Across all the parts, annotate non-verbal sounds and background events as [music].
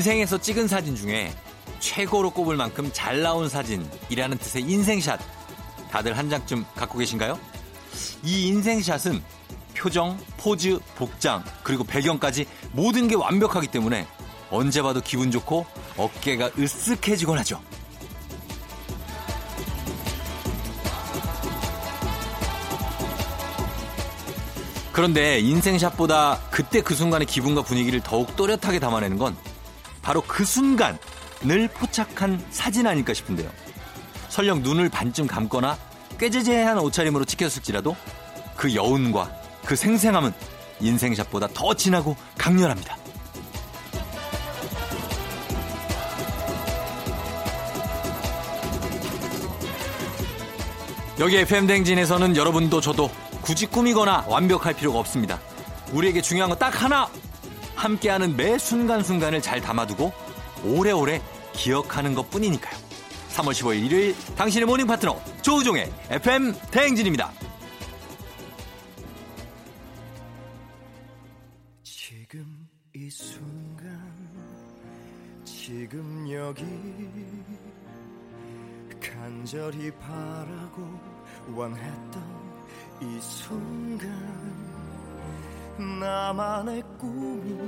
인생에서 찍은 사진 중에 최고로 꼽을 만큼 잘 나온 사진이라는 뜻의 인생샷. 다들 한 장쯤 갖고 계신가요? 이 인생샷은 표정, 포즈, 복장, 그리고 배경까지 모든 게 완벽하기 때문에 언제 봐도 기분 좋고 어깨가 으쓱해지곤 하죠. 그런데 인생샷보다 그때 그 순간의 기분과 분위기를 더욱 또렷하게 담아내는 건 바로 그 순간을 포착한 사진 아닐까 싶은데요. 설령 눈을 반쯤 감거나 꾀재재한 옷차림으로 찍혔을지라도 그 여운과 그 생생함은 인생샷보다 더 진하고 강렬합니다. 여기 FM댕진에서는 여러분도 저도 굳이 꾸미거나 완벽할 필요가 없습니다. 우리에게 중요한 건 딱 하나! 함께하는 매 순간순간을 잘 담아두고 오래오래 기억하는 것 뿐이니까요. 3월 15일 일요일 당신의 모닝 파트너 조우종의 FM 대행진입니다. 지금 이 순간 지금 여기 간절히 바라고 원했던 이 순간 나만의 꿈이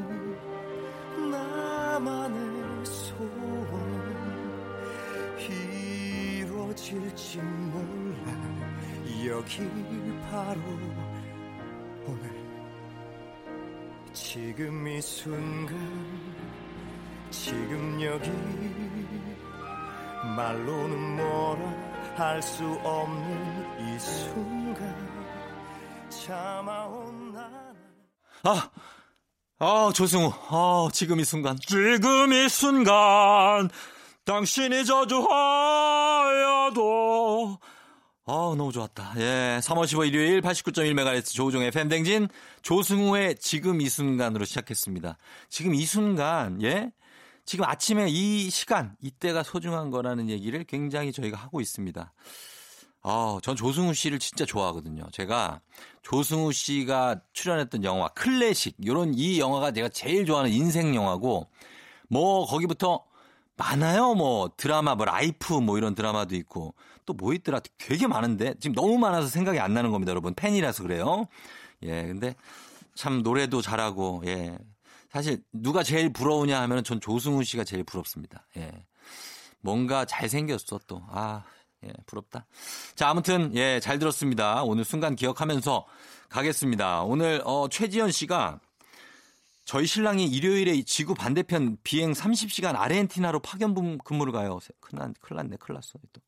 나만의 소원. 이루어질지 몰라. 여기 바로 오늘. 지금 이 순간 지금 여기. 말로는 뭐라 할 수 없는 이 순간. 참아온 나는 아, 아, 조승우. 아, 지금 이 순간. 지금 이 순간 당신이 저주하여도 아, 너무 좋았다. 예. 3월 15일 일요일 89.1MHz 조우종의 팬댕진 조승우의 지금 이 순간으로 시작했습니다. 지금 이 순간, 예? 지금 아침에 이 시간, 이때가 소중한 거라는 얘기를 굉장히 저희가 하고 있습니다. 아, 전 조승우 씨를 진짜 좋아하거든요. 제가 조승우 씨가 출연했던 영화 클래식 요런 이 영화가 제가 제일 좋아하는 인생 영화고 뭐 거기부터 많아요. 뭐 드라마 뭐 라이프 뭐 이런 드라마도 있고 또 뭐 있더라 되게 많은데 지금 너무 많아서 생각이 안 나는 겁니다, 여러분. 팬이라서 그래요. 예. 근데 참 노래도 잘하고 예. 사실 누가 제일 부러우냐 하면은 전 조승우 씨가 제일 부럽습니다. 예. 뭔가 잘생겼어 또. 아, 예, 부럽다. 자, 아무튼, 예, 잘 들었습니다. 오늘 순간 기억하면서 가겠습니다. 오늘, 어, 최지연 씨가 저희 신랑이 일요일에 지구 반대편 비행 30시간 아르헨티나로 파견 근무를 가요. 큰일, 났, 큰일 났네, 큰일 났어. 또.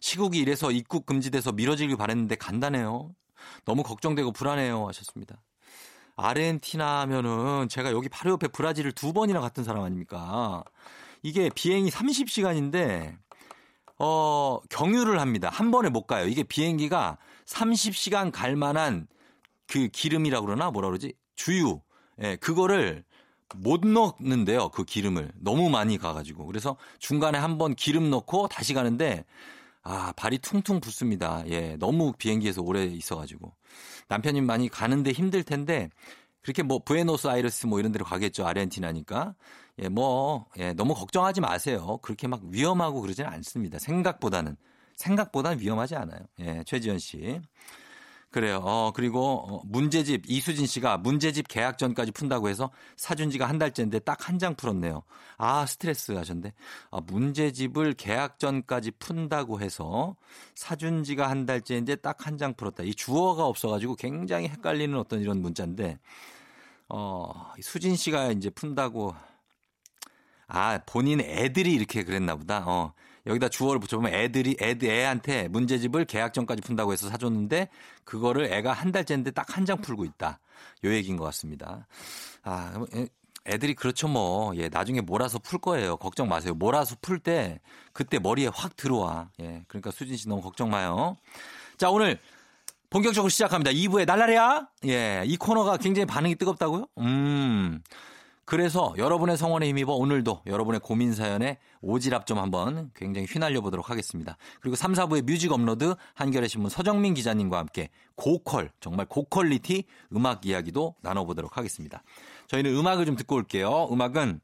시국이 이래서 입국 금지돼서 미뤄지길 바랬는데 간다네요. 너무 걱정되고 불안해요. 하셨습니다. 아르헨티나 하면은 제가 여기 바로 옆에 브라질을 두 번이나 갔던 사람 아닙니까? 이게 비행이 30시간인데 어, 경유를 합니다. 한 번에 못 가요. 이게 비행기가 30시간 갈 만한 그 기름이라고 그러나 뭐라 그러지? 주유. 예, 그거를 못 넣는데요. 그 기름을. 너무 많이 가가지고. 그래서 중간에 한 번 기름 넣고 다시 가는데 아, 발이 퉁퉁 붓습니다. 예, 너무 비행기에서 오래 있어가지고. 남편님 많이 가는데 힘들 텐데 그렇게 뭐 부에노스아이레스 뭐 이런 데로 가겠죠. 아르헨티나니까. 예, 뭐, 예, 너무 걱정하지 마세요. 그렇게 막 위험하고 그러지는 않습니다. 생각보다는. 생각보다는 위험하지 않아요. 예, 최지연 씨. 그래요. 어, 그리고 어, 문제집 이수진 씨가 문제집 계약 전까지 푼다고 해서 사준 지가 한 달째인데 딱 한 장 풀었네요. 아, 스트레스 하셨는데. 아, 문제집을 계약 전까지 푼다고 해서 사준 지가 한 달째인데 딱 한 장 풀었다. 이 주어가 없어 가지고 굉장히 헷갈리는 어떤 이런 문자인데, 어, 수진 씨가 이제 푼다고 아, 본인 애들이 이렇게 그랬나 보다. 어. 여기다 주어를 붙여보면 애들이, 애들, 애한테 문제집을 계약 전까지 푼다고 해서 사줬는데 그거를 애가 한 달째인데 딱 한 장 풀고 있다. 요 얘기인 것 같습니다. 아, 애들이 그렇죠 뭐. 예, 나중에 몰아서 풀 거예요. 걱정 마세요. 몰아서 풀 때 그때 머리에 확 들어와. 예, 그러니까 수진 씨 너무 걱정 마요. 자, 오늘 본격적으로 시작합니다. 2부의 날라리야? 예, 이 코너가 굉장히 반응이 뜨겁다고요? 음. 그래서 여러분의 성원에 힘입어 오늘도 여러분의 고민 사연에 오지랖 좀 한번 굉장히 휘날려 보도록 하겠습니다. 그리고 3, 4부의 music 업로드 한겨레 신문 서정민 기자님과 함께 고퀄 정말 고퀄리티 음악 이야기도 나눠보도록 하겠습니다. 저희는 음악을 좀 듣고 올게요. 음악은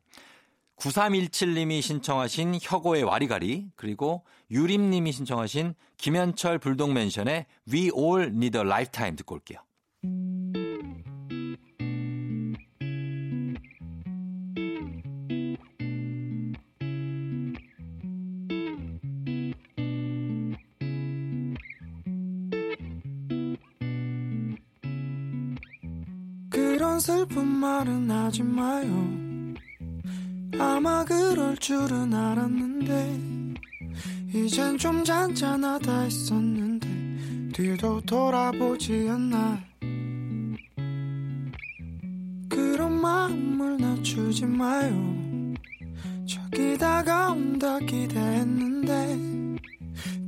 9317님이 신청하신 혁오의 와리가리 그리고 유림님이 신청하신 김현철 불독맨션의 We All Need a Lifetime 듣고 올게요. 슬픈 말은 하지 마요. 아마 그럴 줄은 알았는데, 이젠 좀 잔잔하다 했었는데, 뒤도 돌아보지 않나. 그런 마음을 낮추지 마요. 저기 다가온다 기대했는데,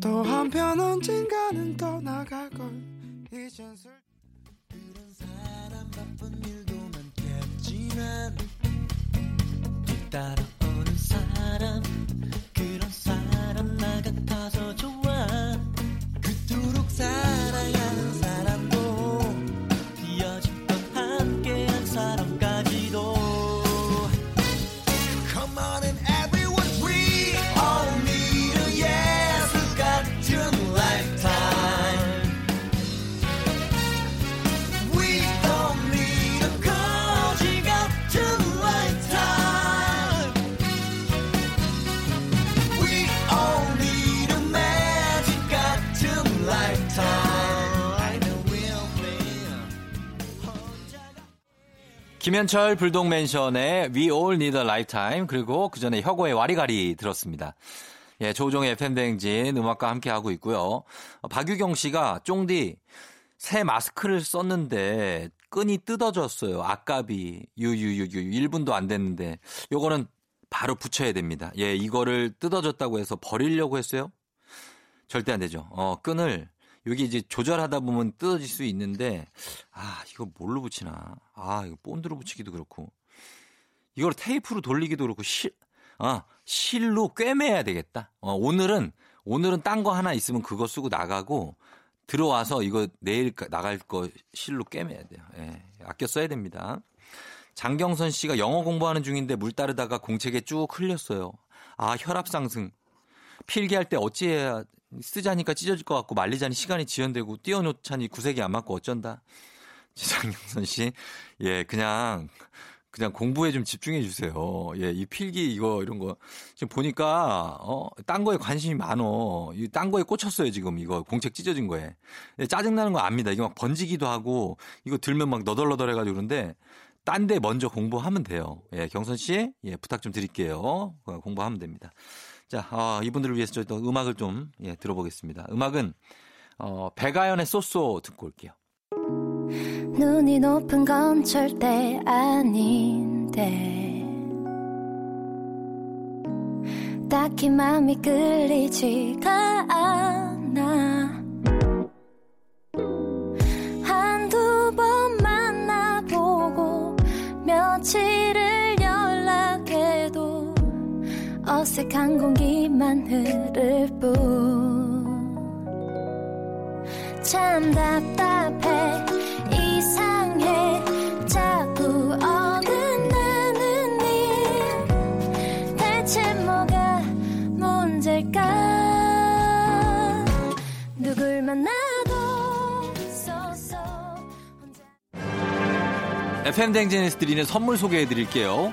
또 한편 언젠가는 떠나갈 걸, 이젠 슬 뒤 김현철 불독맨션의 We All Need a Lifetime 그리고 그 전에 혁오의 와리가리 들었습니다. 예, 조종의 FM대행진 음악과 함께 하고 있고요. 어, 박유경 씨가 쫑디 새 마스크를 썼는데 끈이 뜯어졌어요. 아까비 유유유유 1분도 안 됐는데 요거는 바로 붙여야 됩니다. 예, 이거를 뜯어졌다고 해서 버리려고 했어요? 절대 안 되죠. 어, 끈을 여기 이제 조절하다 보면 뜯어질 수 있는데 아, 이거 뭘로 붙이나? 아, 이거 본드로 붙이기도 그렇고. 이걸 테이프로 돌리기도 그렇고 실 아, 실로 꿰매야 되겠다. 어, 오늘은 오늘은 딴 거 하나 있으면 그거 쓰고 나가고 들어와서 이거 내일 가- 나갈 거 실로 꿰매야 돼요. 예, 아껴 써야 됩니다. 장경선 씨가 영어 공부하는 중인데 물 따르다가 공책에 쭉 흘렸어요. 아, 혈압 상승. 필기할 때 어찌해야 쓰자니까 찢어질 것 같고 말리자니 시간이 지연되고 띄워놓자니 구색이 안 맞고 어쩐다. [laughs] 장경선 씨, 예, 그냥 그냥 공부에 좀 집중해 주세요. 예, 이 필기 이거 이런 거 지금 보니까 어, 딴 거에 관심이 많어. 이딴 거에 꽂혔어요 지금 이거 공책 찢어진 거에. 예, 짜증 나는 거 압니다. 이게 막 번지기도 하고 이거 들면 막 너덜너덜해가지고 그런데 딴 데 먼저 공부하면 돼요. 예, 경선 씨, 예, 부탁 좀 드릴게요. 어, 공부하면 됩니다. 자, 어, 이분들을 위해서 저희 또 음악을 좀 예, 들어보겠습니다. 음악은 어, 백아연의 쏘쏘 듣고 올게요. 눈이 높은 건 절대 아닌데 딱히 맘이 끌리지가 않아 어색한 공기만 흐를 뿐. 참 답답해 이상해. 자꾸 어긋나는 일. 대체 뭐가 문제일까? 누굴 혼자. FM 댕진에서 드리는 선물 소개해 드릴게요.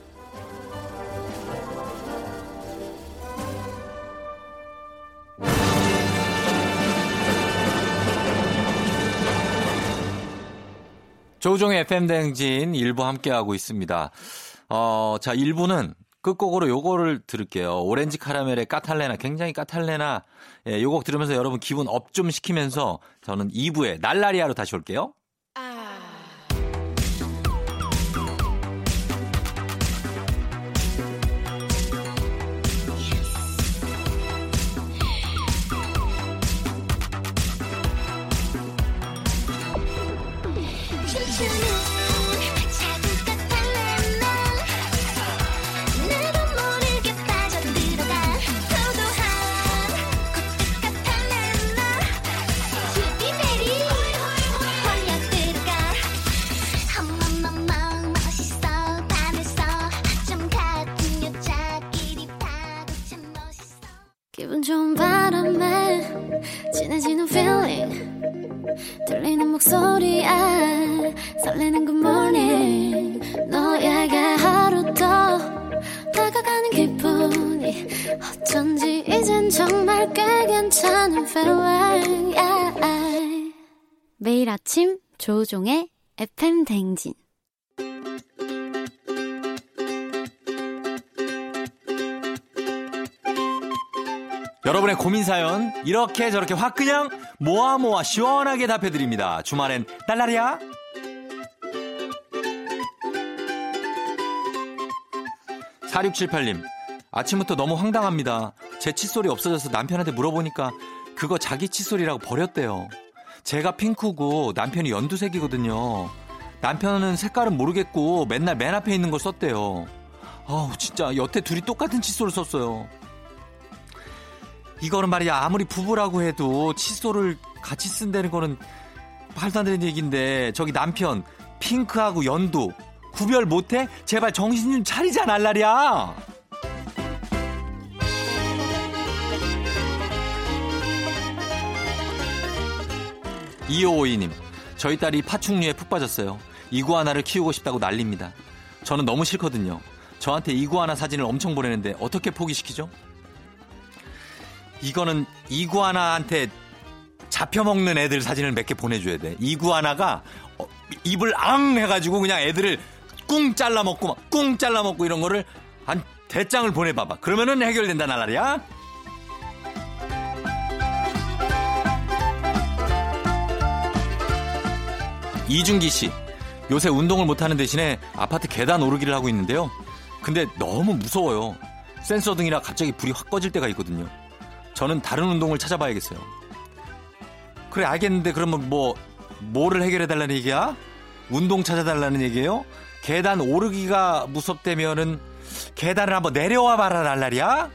조종의 FM 대행진 일부 함께하고 있습니다. 어, 자, 1부는 끝곡으로 요거를 들을게요. 오렌지 카라멜의 까탈레나, 굉장히 까탈레나, 예, 요곡 들으면서 여러분 기분 업 좀 시키면서 저는 2부에 날라리야로 다시 올게요. 설레는 good morning 너에게 하루 더 다가가는 기분이 어쩐지 이젠 정말 꽤 괜찮은 feeling yeah. 매일 아침 조종의 FM 댕진 여러분의 고민 사연 이렇게 저렇게 확 그냥 모아 모아 시원하게 답해드립니다. 주말엔 날라리야. 4678님 아침부터 너무 황당합니다. 제 칫솔이 없어져서 남편한테 물어보니까 그거 자기 칫솔이라고 버렸대요. 제가 핑크고 남편이 연두색이거든요. 남편은 색깔은 모르겠고 맨날 맨 앞에 있는 걸 썼대요. 아우 진짜 여태 둘이 똑같은 칫솔을 썼어요. 이거는 말이야 아무리 부부라고 해도 칫솔을 같이 쓴다는 거는 말도 안 되는 얘기인데 저기 남편 핑크하고 연두 구별 못해? 제발 정신 좀 차리자 날라리야. 2552님, 저희 딸이 파충류에 푹 빠졌어요. 이구아나를 키우고 싶다고 난립니다. 저는 너무 싫거든요. 저한테 이구아나 사진을 엄청 보내는데 어떻게 포기시키죠? 이거는 이구아나한테 잡혀먹는 애들 사진을 몇 개 보내줘야 돼. 이구아나가 어, 입을 앙 해가지고 그냥 애들을 꿍 잘라 먹고 막 꿍 잘라 먹고 이런 거를 한 대장을 보내봐봐. 그러면은 해결된다 날라리야. 이준기 씨. 요새 운동을 못하는 대신에 아파트 계단 오르기를 하고 있는데요. 근데 너무 무서워요. 센서 등이라 갑자기 불이 확 꺼질 때가 있거든요. 저는 다른 운동을 찾아봐야겠어요. 그래 알겠는데 그러면 뭐 뭐를 해결해 달라는 얘기야? 운동 찾아달라는 얘기예요? 계단 오르기가 무섭다면은 계단을 한번 내려와 봐라 날라리야?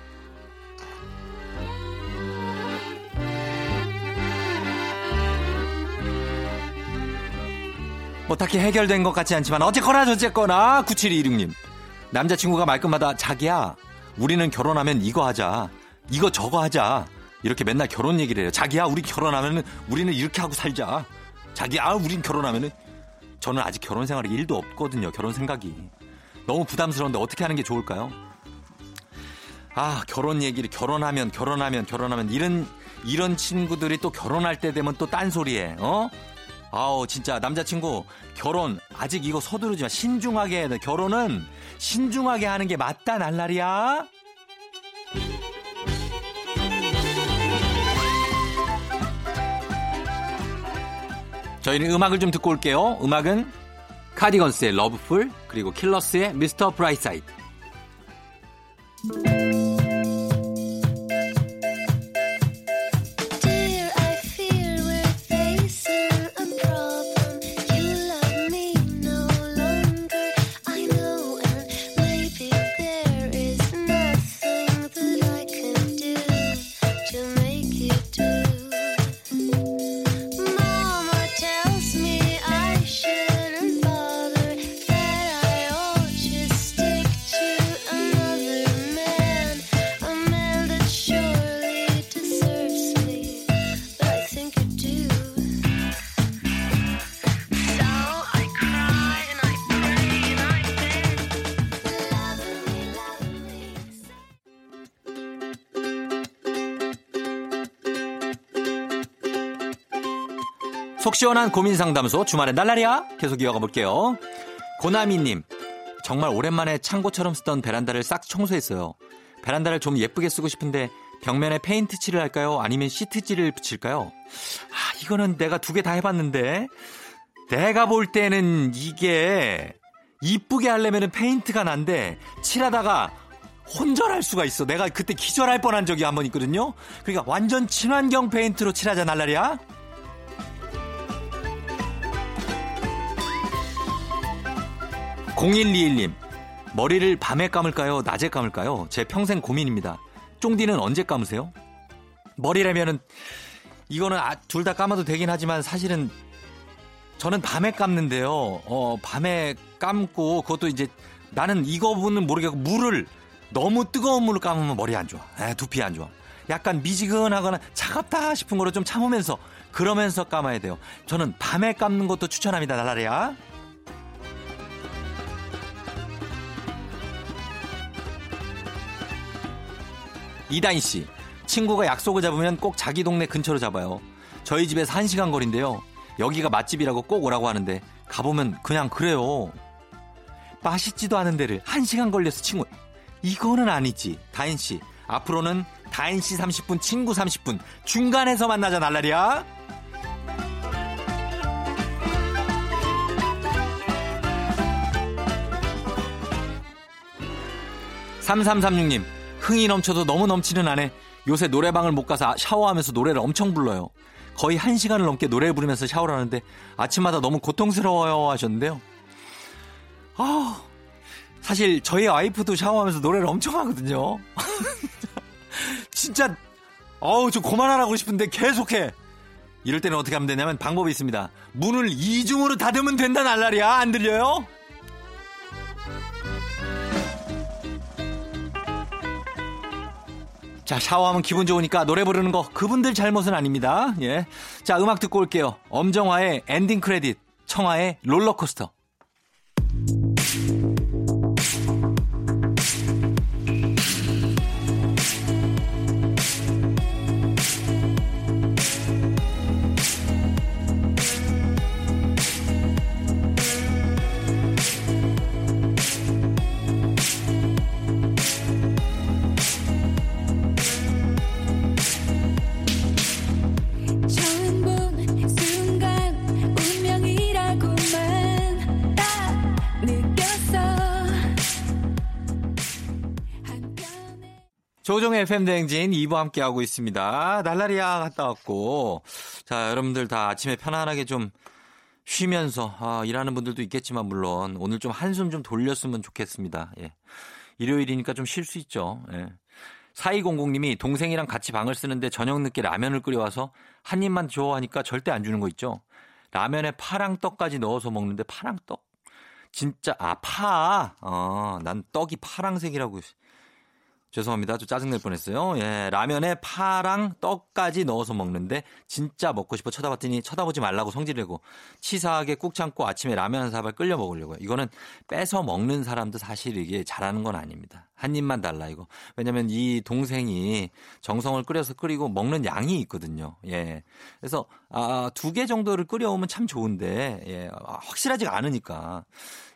뭐 딱히 해결된 것 같지 않지만 어쨌거나 저쨌거나 9726님. 남자친구가 말끝마다 자기야 우리는 결혼하면 이거 하자 이거 저거 하자. 이렇게 맨날 결혼 얘기를 해요. 자기야 우리 결혼하면은 우리는 이렇게 하고 살자. 자기야 우린 결혼하면은 저는 아직 결혼 생활이 1도 없거든요 결혼 생각이. 너무 부담스러운데 어떻게 하는 게 좋을까요? 아 결혼 얘기를 결혼하면 결혼하면 결혼하면 이런 이런 친구들이 또 결혼할 때 되면 또 딴소리해 어? 아우 진짜 남자친구 결혼 아직 이거 서두르지 마. 신중하게 결혼은 신중하게 하는 게 맞다 날라리야 저희는 음악을 좀 듣고 올게요. 음악은 카디건스의 Lovefool 그리고 킬러스의 Mr. Brightside. 속 시원한 고민 상담소 주말엔 날라리야 계속 이어가 볼게요. 고나미님 정말 오랜만에 창고처럼 쓰던 베란다를 싹 청소했어요. 베란다를 좀 예쁘게 쓰고 싶은데 벽면에 페인트 칠을 할까요? 아니면 시트지를 붙일까요? 아 이거는 내가 두 개 다 해봤는데 내가 볼 때는 이게 이쁘게 하려면 페인트가 난데 칠하다가 혼절할 수가 있어. 내가 그때 기절할 뻔한 적이 한 번 있거든요. 그러니까 완전 친환경 페인트로 칠하자 날라리야. 0121님, 머리를 밤에 감을까요? 낮에 감을까요? 제 평생 고민입니다. 쫑디는 언제 감으세요? 머리라면은, 이거는 아, 둘 다 감아도 되긴 하지만 사실은 저는 밤에 감는데요. 어, 밤에 감고 그것도 이제 나는 이거는 모르겠고 물을 너무 뜨거운 물로 감으면 머리 안 좋아. 에, 두피 안 좋아. 약간 미지근하거나 차갑다 싶은 거를 좀 참으면서 그러면서 감아야 돼요. 저는 밤에 감는 것도 추천합니다. 날라리야. 이다인 씨, 친구가 약속을 잡으면 꼭 자기 동네 근처로 잡아요. 저희 집에서 한 시간 거리인데요. 여기가 맛집이라고 꼭 오라고 하는데 가보면 그냥 그래요. 맛있지도 않은 데를 한 시간 걸려서 친구. 이거는 아니지. 다인 씨, 앞으로는 다인 씨 30분, 친구 30분 중간에서 만나자 날라리야. 3336님, 흥이 넘쳐도 너무 넘치는 아내. 요새 노래방을 못 가서 샤워하면서 노래를 엄청 불러요. 거의 한 시간을 넘게 노래 부르면서 샤워를 하는데 아침마다 너무 고통스러워요 하셨는데요. 아, 사실 저희 와이프도 샤워하면서 노래를 엄청 하거든요. [laughs] 진짜 어우 좀 그만하라고 싶은데 계속해. 이럴 때는 어떻게 하면 되냐면 방법이 있습니다. 문을 이중으로 닫으면 된다 날라리야 안 들려요? 자, 샤워하면 기분 좋으니까 노래 부르는 거 그분들 잘못은 아닙니다. 예. 자, 음악 듣고 올게요. 엄정화의 엔딩 크레딧, 청하의 롤러코스터. 조종의 FM대행진 2부 함께하고 있습니다. 날라리야 갔다 왔고. 자, 여러분들 다 아침에 편안하게 좀 쉬면서, 아, 일하는 분들도 있겠지만, 물론, 오늘 좀 한숨 좀 돌렸으면 좋겠습니다. 예. 일요일이니까 좀 쉴 수 있죠. 예. 4200님이 동생이랑 같이 방을 쓰는데 저녁 늦게 라면을 끓여와서 한 입만 줘 하니까 절대 안 주는 거 있죠. 라면에 파랑 떡까지 넣어서 먹는데 파랑 떡? 진짜, 아, 파. 어, 난 떡이 파랑색이라고. 죄송합니다. 좀 짜증낼 뻔했어요. 예, 라면에 파랑 떡까지 넣어서 먹는데 진짜 먹고 싶어 쳐다봤더니 쳐다보지 말라고 성질내고 치사하게 꾹 참고 아침에 라면 한 사발 끓여 먹으려고요. 이거는 뺏어 먹는 사람도 사실 이게 잘하는 건 아닙니다. 한 입만 달라 이거. 왜냐면 이 동생이 정성을 끓여서 끓이고 먹는 양이 있거든요. 예. 그래서 아, 두 개 정도를 끓여오면 참 좋은데 예, 아, 확실하지가 않으니까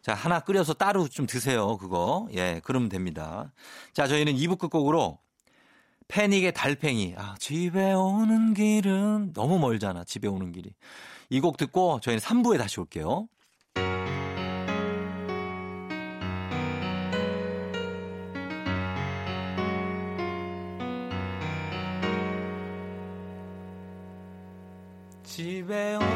자, 하나 끓여서 따로 좀 드세요. 그거. 예, 그러면 됩니다. 자, 저희는 2부 끝곡으로 패닉의 달팽이. 아, 집에 오는 길은 너무 멀잖아. 집에 오는 길이. 이 곡 듣고 저희는 3부에 다시 올게요. 집에 오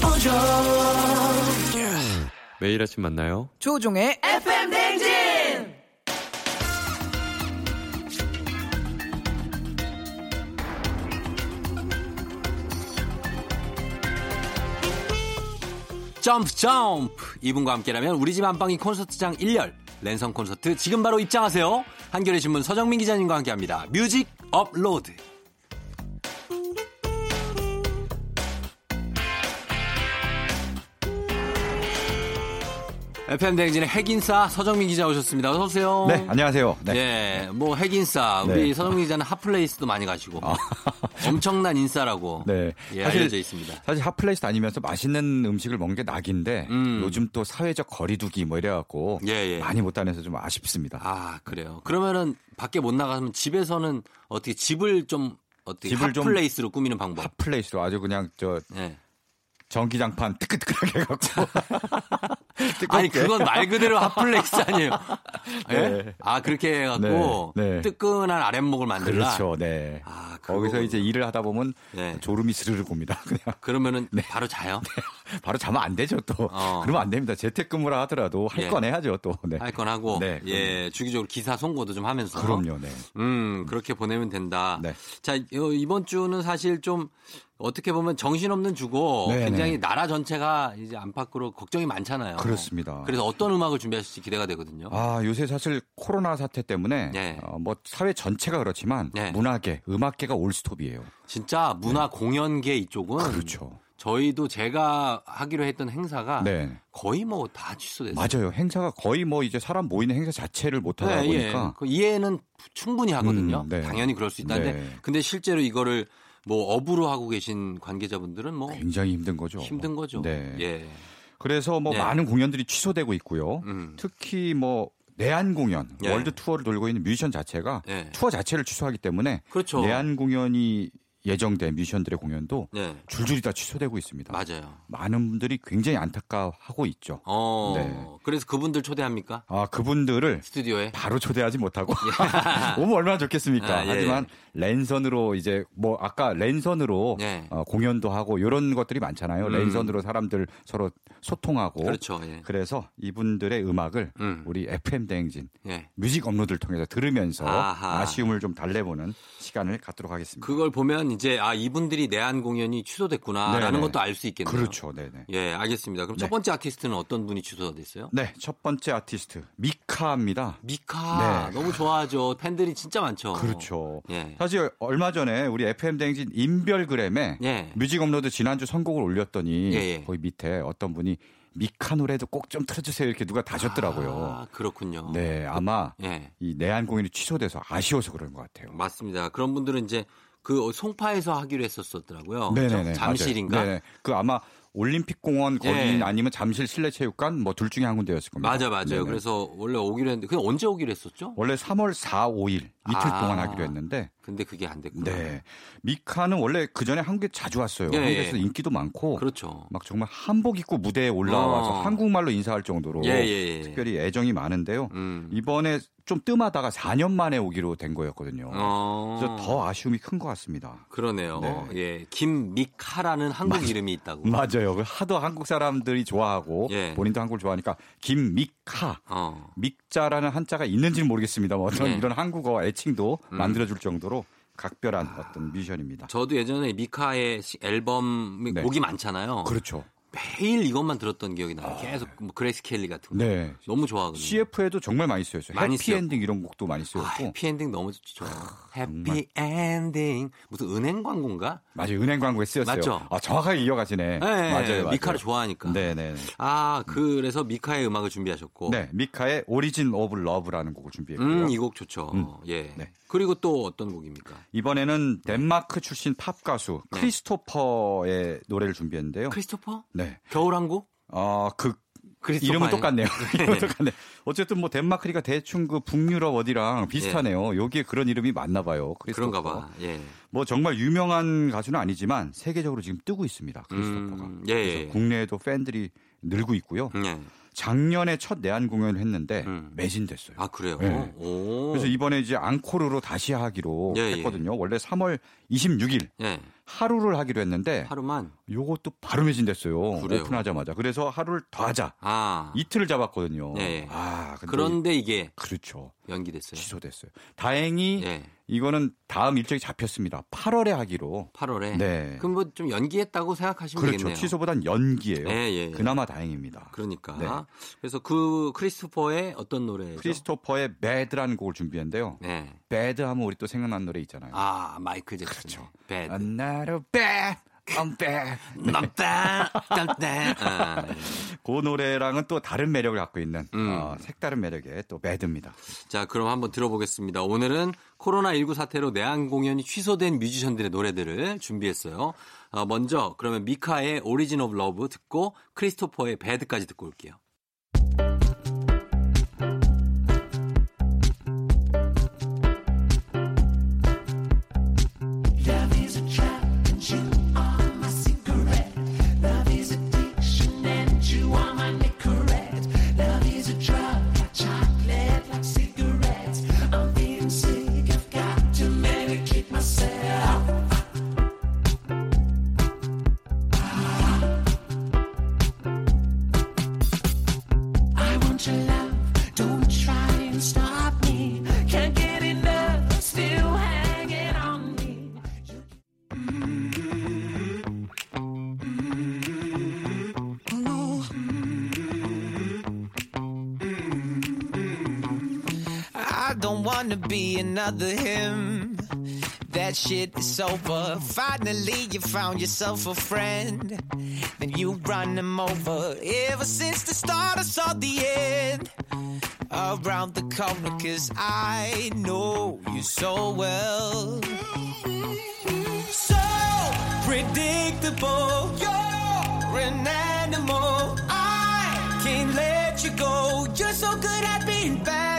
조우종. 매일 아침 만나요. 조우종의 FM 대행진! 점프 점프 이분과 함께라면 우리 집 안방이 콘서트장 1열 랜선 콘서트 지금 바로 입장하세요 한겨레 신문 서정민 기자님과 함께합니다 뮤직 업로드 FM 대행진의 핵인싸 서정민 기자 오셨습니다 어서 오세요 네, 안녕하세요. 네. 예, 뭐 핵인싸 우리 네. 아. 서정민 기자는 핫플레이스도 많이 가시고 [laughs] 엄청난 인싸라고 [laughs] 네. 예, 사실- 알려져 있습니다 사실 핫플레이스 다니면서 맛있는 음식을 먹는 게 낙인데 음. 요즘 또 사회적 거리두기 뭐 이래갖고 예, 예. 많이 못 다녀서 좀 아쉽습니다. 아, 그래요. 그러면은 밖에 못 나가면 집에서는 어떻게 집을 좀 어떻게 집을 좀- 핫플레이스로 꾸미는 방법. 핫플레이스로 아주 그냥 저 예. 전기장판 뜨끈뜨끈하게 해갖고 [laughs] 아니 그건 말 그대로 핫플레이스 아니에요. [laughs] 예? 네. 아 그렇게 해갖고 네, 네. 뜨끈한 아랫목을 만들라. 그렇죠. 네. 아, 거기서 이제 일을 하다 보면 네. 졸음이 스르르 옵니다. 그냥 그러면은 바로 자요. [laughs] 바로 자면 안 되죠 또. 어. 그러면 안 됩니다. 재택근무라 하더라도 할 예. 건 해야죠 또. 네. 할건 하고 네, 예 주기적으로 기사 송고도 좀 하면서. 그럼요. 네. 음 그렇게 보내면 된다. 네. 자 어, 이번 주는 사실 좀 어떻게 보면 정신없는 주고 네, 굉장히 네. 나라 전체가 이제 안팎으로 걱정이 많잖아요. 그렇습니다. 그래서 어떤 음악을 준비하실지 기대가 되거든요. 아, 요새 사실 코로나 사태 때문에 네. 어, 뭐 사회 전체가 그렇지만 네. 문화계, 음악계가 올스톱이에요. 진짜 문화 공연계 이쪽은 그렇죠. 저희도 제가 하기로 했던 행사가 네. 거의 뭐 다 취소됐어요. 맞아요. 행사가 거의 뭐 이제 사람 모이는 행사 자체를 못 하다 네, 예. 보니까 그 이해는 충분히 하거든요. 음, 네. 당연히 그럴 수 있다는데 네. 근데 실제로 이거를 뭐 업으로 하고 계신 관계자분들은 뭐 굉장히 힘든 거죠. 힘든 거죠. 네. 예. 그래서 뭐 네. 많은 공연들이 취소되고 있고요. 음. 특히 뭐 내한 공연, 예. 월드 투어를 돌고 있는 뮤지션 자체가 예. 투어 자체를 취소하기 때문에 그렇죠. 내한 공연이 예정된 뮤지션들의 공연도 네. 줄줄이 다 취소되고 있습니다. 맞아요. 많은 분들이 굉장히 안타까워하고 있죠. 어. 네. 그래서 그분들 초대합니까? 아 그분들을 스튜디오에? 바로 초대하지 못하고 [laughs] 오면 얼마나 좋겠습니까? 아, 예, 하지만 랜선으로 이제 뭐 아까 랜선으로 네. 어, 공연도 하고 이런 것들이 많잖아요. 음. 랜선으로 사람들 서로 소통하고 그렇죠. 예. 그래서 이분들의 음악을 음. 우리 FM 대행진 예. 뮤직 업로드를 통해서 들으면서 아하. 아쉬움을 좀 달래보는 시간을 갖도록 하겠습니다. 그걸 보면 이제 아 이분들이 내한 공연이 취소됐구나라는 네네. 것도 알 수 있겠네요. 그렇죠, 네네. 예, 알겠습니다. 그럼 네. 첫 번째 아티스트는 어떤 분이 취소가 됐어요? 네, 첫 번째 아티스트 미카입니다. 미카 네. 너무 좋아하죠. 팬들이 진짜 많죠. 그렇죠. 예. 사실 얼마 전에 우리 FM 대행진 인별그램에 예. 뮤직 업로드 지난주 선곡을 올렸더니 예, 예. 거기 밑에 어떤 분이 미카 노래도 꼭 좀 틀어주세요 이렇게 누가 다셨더라고요. 아, 그렇군요. 네, 아마 예. 이 내한 공연이 취소돼서 아쉬워서 그런 것 같아요. 맞습니다. 그런 분들은 이제 그 송파에서 하기로 했었었더라고요. 네네네. 그렇죠? 잠실인가? 맞아요. 네네. 그 아마 올림픽공원 거기 예. 아니면 잠실 실내체육관 뭐 둘 중에 한 군데였을 겁니다. 맞아, 맞아요. 네네. 그래서 원래 오기로 했는데 그냥 언제 오기로 했었죠? 원래 3월 4, 5일 이틀 아. 동안 하기로 했는데 근데 그게 안 됐구나. 네. 미카는 원래 그 전에 한국에 자주 왔어요. 예, 한국에서 예. 인기도 많고 그렇죠. 막 정말 한복 입고 무대에 올라와서 어. 한국말로 인사할 정도로 예, 예, 예. 특별히 애정이 많은데요. 음. 이번에 좀 뜸하다가 4년 만에 오기로 된 거였거든요. 어. 그래서 더 아쉬움이 큰 것 같습니다. 그러네요. 네. 예. 김미카라는 한국 이름이 있다고. 맞아요. 그 하도 한국 사람들이 좋아하고 예. 본인도 한국을 좋아하니까 김미카. 어. 믹자라는 한자가 있는지는 모르겠습니다. 뭐 어떤 네. 음. 이런 한국어 애칭도 만들어줄 정도로 각별한 어떤 뮤지션입니다. 저도 예전에 미카의 시- 앨범 네. 곡이 많잖아요. 그렇죠. 매일 이것만 들었던 기억이 나요. 계속 뭐 Grace Kelly 같은 거. 네. 너무 좋아하거든요. CF에도 정말 많이 쓰였어요. 많이 Happy 쓰였고. 엔딩 이런 곡도 많이 아, 쓰였고. Happy Ending 너무 좋아요. Happy Ending. 무슨 은행 광고인가? 맞아요. 은행 광고에 쓰였어요. 맞죠? 아, 정확하게 이어가시네. 네, 맞아요, 맞아요. 미카를 좋아하니까. 네, 네. 아, 그래서 미카의 음악을 준비하셨고. 네, 미카의 Origin of Love라는 곡을 준비했고요. 음, 이 곡 좋죠. 음. 예. 네. 그리고 또 어떤 곡입니까? 이번에는 덴마크 출신 팝 가수 네. 크리스토퍼의 노래를 준비했는데요. 크리스토퍼? 네. 겨울왕국? 어, 그 크리스토퍼 이름은? 똑같네요. [laughs] 이름은 똑같네. 어쨌든 뭐 덴마크니까 대충 그 북유럽 어디랑 비슷하네요. 여기에 그런 이름이 맞나 봐요. 크리스토퍼. 그런가 봐. 예. 뭐 정말 유명한 가수는 아니지만 세계적으로 지금 뜨고 있습니다. 크리스토퍼가. 음, 예, 예. 그래서 국내에도 팬들이 늘고 있고요. 예. 작년에 첫 내한 공연을 했는데 음. 매진됐어요. 아, 그래요? 네. 오. 그래서 이번에 이제 앙코르로 다시 하기로 예, 예. 했거든요. 원래 3월 26일 예. 하루를 하기로 했는데 하루만. 요것도 바로 매진됐어요. 그래요? 오픈하자마자. 그래서 하루를 더 하자. 아. 이틀을 잡았거든요. 예, 예. 아, 근데 그런데 이게 그렇죠. 연기됐어요. 취소됐어요. 다행히 예. 이거는 다음 일정이 잡혔습니다. 8월에 하기로. 8월에. 네. 그럼 뭐 좀 연기했다고 생각하시면 그렇죠. 되겠네요. 취소보단 연기예요. 예, 예, 예. 그나마 다행입니다. 그러니까. 네. 그래서 그 크리스토퍼의 어떤 노래죠? 크리스토퍼의 배드라는 곡을 준비했는데요. 네. 배드 하면 우리 또 생각나는 노래 있잖아요. 아, 마이클 잭슨. 그렇죠. 배드. I'm not a bad, 땀땀. 아, 예. 그 노래랑은 또 다른 매력을 갖고 있는 음. 어, 색다른 매력의 또 배드입니다. 자, 그럼 한번 들어보겠습니다. 오늘은 코로나19 사태로 내한 공연이 취소된 뮤지션들의 노래들을 준비했어요. 어, 먼저 그러면 미카의 Origin of Love 듣고 크리스토퍼의 Bad까지 듣고 올게요. Another him. That shit is over. Finally, you found yourself a friend. Then you run him over. Ever since the start, I saw the end. Around the corner, cause I know you so well. So predictable. You're an animal. I can't let you go. You're so good at being bad,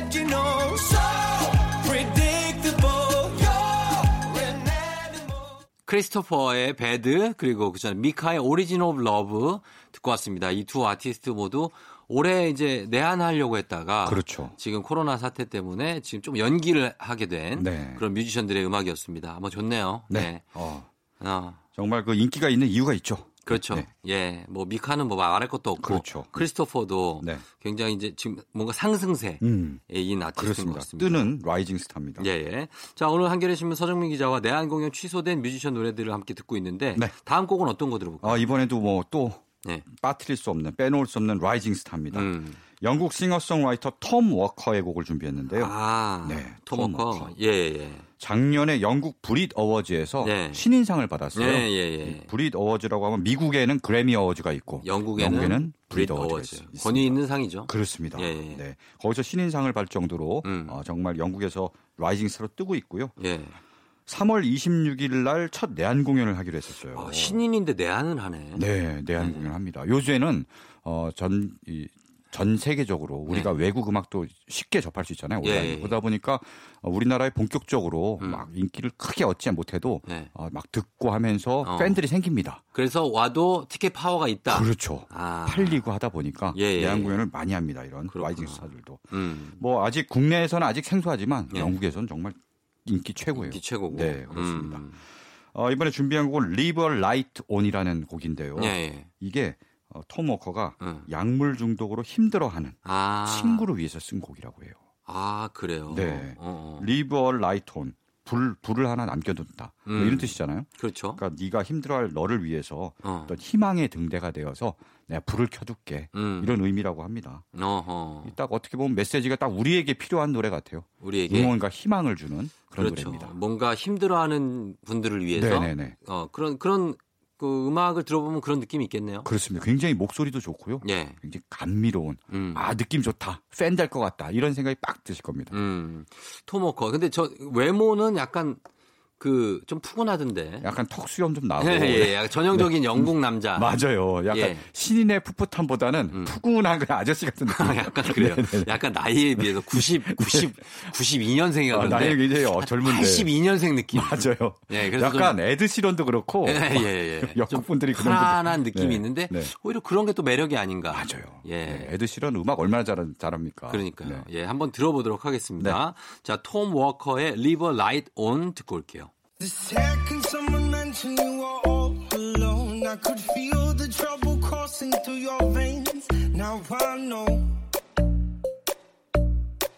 크리스토퍼의 Bad 그리고 그 전에 미카의 Origin of Love 듣고 왔습니다. 이 두 아티스트 모두 올해 이제 내한하려고 했다가 그렇죠. 지금 코로나 사태 때문에 지금 좀 연기를 하게 된 네. 그런 뮤지션들의 음악이었습니다. 뭐 좋네요. 네. 어, 어, 정말 그 인기가 있는 이유가 있죠. 그렇죠. 네. 예. 뭐 미카는 뭐 말할 것도 없고 그렇죠. 크리스토퍼도 네. 굉장히 이제 지금 뭔가 상승세인 음, 아티스트인 것 그렇습니다. 같습니다. 뜨는 rising star입니다. 예, 예. 자, 오늘 한겨레 신문 서정민 기자와 내한 공연 취소된 뮤지션 노래들을 함께 듣고 있는데 네. 다음 곡은 어떤 거 들어볼까요? 아, 이번에도 뭐또 네. 빠뜨릴 수 없는 빼놓을 수 없는 rising star입니다. 음. 영국 싱어송라이터 톰 워커의 곡을 준비했는데요. 아, 네, 톰 워커. 톰 워커. 예, 예. 작년에 영국 브릿 어워즈에서 네. 신인상을 받았어요. 예, 예, 예. BRIT Awards라고 하면 미국에는 Grammy Awards가 있고 영국에는 브릿 브릿 어워즈가 어워즈. 있습니다. 권위 있는 상이죠. 그렇습니다. 예, 예. 네. 거기서 신인상을 받을 정도로 음. 어, 정말 영국에서 rising star로 뜨고 있고요. 예. 3월 26일 날 첫 내한 공연을 하기로 했었어요. 아, 신인인데 내한을 하네. 네, 내한 공연을 합니다. 요새는 어, 전, 이, 전 세계적으로 우리가 외국 음악도 쉽게 접할 수 있잖아요. 온라인. 네. 예, 예. 그러다 보니까 어, 우리나라에 본격적으로 음. 막 인기를 크게 얻지 못해도 네. 어, 막 듣고 하면서 어. 팬들이 생깁니다. 그래서 와도 티켓 파워가 있다. 그렇죠. 아. 팔리고 하다 보니까 예, 예, 내한 예. 공연을 많이 합니다. 이런 그렇구나. rising star들도. 음. 뭐 아직 국내에서는 아직 생소하지만 예. 영국에서는 정말 인기 최고예요. 인기 최고고. 네, 그렇습니다. 음. 어, 이번에 준비한 곡은 Live a Light On이라는 곡인데요. 예, 예. 이게 어, 톰 워커가 음. 약물 중독으로 힘들어하는 아. 친구를 위해서 쓴 곡이라고 해요. 아, 그래요. 네. 어, 어. Live a Light On. 불 불을 하나 남겨둔다 뭐 음. 이런 뜻이잖아요. 그렇죠. 그러니까 네가 힘들어할 너를 위해서 어. 어떤 희망의 등대가 되어서 내가 불을 켜둘게 음. 이런 의미라고 합니다. 어허. 딱 어떻게 보면 메시지가 딱 우리에게 필요한 노래 같아요. 우리에게 응원과 희망을 주는 그런 그렇죠. 노래입니다. 뭔가 힘들어하는 분들을 위해서 네네네. 어, 그런 그런 그 음악을 들어보면 그런 느낌이 있겠네요. 그렇습니다. 굉장히 목소리도 좋고요. 예. 굉장히 감미로운 음. 아 느낌 좋다 팬 될 것 같다 이런 생각이 빡 드실 겁니다. 음. 톰 워커. 근데 저 외모는 약간 그 좀 푸근하던데. 약간 턱수염 좀 나고 예, 예, 예. 전형적인 영국 남자. [laughs] 맞아요. 약간 예. 신인의 풋풋함보다는 음. 푸근한 그 아저씨 같은 느낌. 아, 약간 그래요. 네네네. 약간 나이에 비해서 90, 90, 92년생이라 아, 나이가 그런데 굉장히 어, 젊은데 82년생 느낌. 맞아요. 예, 그래서 약간 에드 시런도 그렇고 예, 예, 예. 좀 영국 분들이 그런 편안한 느낌이 네, 있는데 네. 오히려 그런 게 또 매력이 아닌가. 맞아요. 예. 네, 에드 시런 음악 얼마나 잘, 잘합니까? 그러니까요. 네. 예, 한번 들어보도록 하겠습니다. 자, 톰 워커의 a Light On 듣고 올게요. The second someone mentioned you were all alone, I could feel the trouble coursing through your veins. Now I know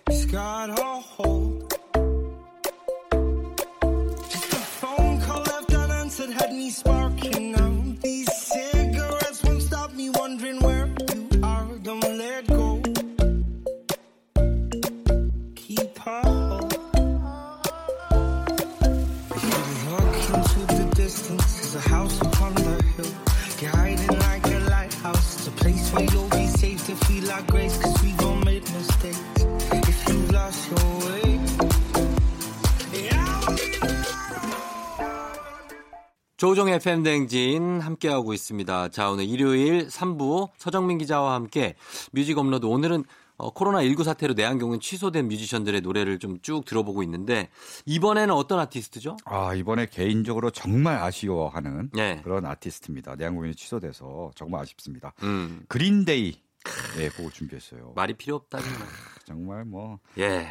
it's got a hold. Grace, cause mistakes. If you lost your way, be 조우종의 FM 댕진 함께하고 있습니다. 자, 오늘 일요일 3부 서정민 기자와 함께 뮤직 업로드. 오늘은 어, 코로나19 사태로 내한공연 취소된 뮤지션들의 노래를 좀 쭉 들어보고 있는데 이번에는 어떤 아티스트죠? 아 이번에 개인적으로 정말 아쉬워하는 네. 그런 아티스트입니다. 내한 공연이 취소돼서 정말 아쉽습니다. 음, 그린데이 예, 곡을 준비했어요. 말이 필요 없다. 정말 뭐 예.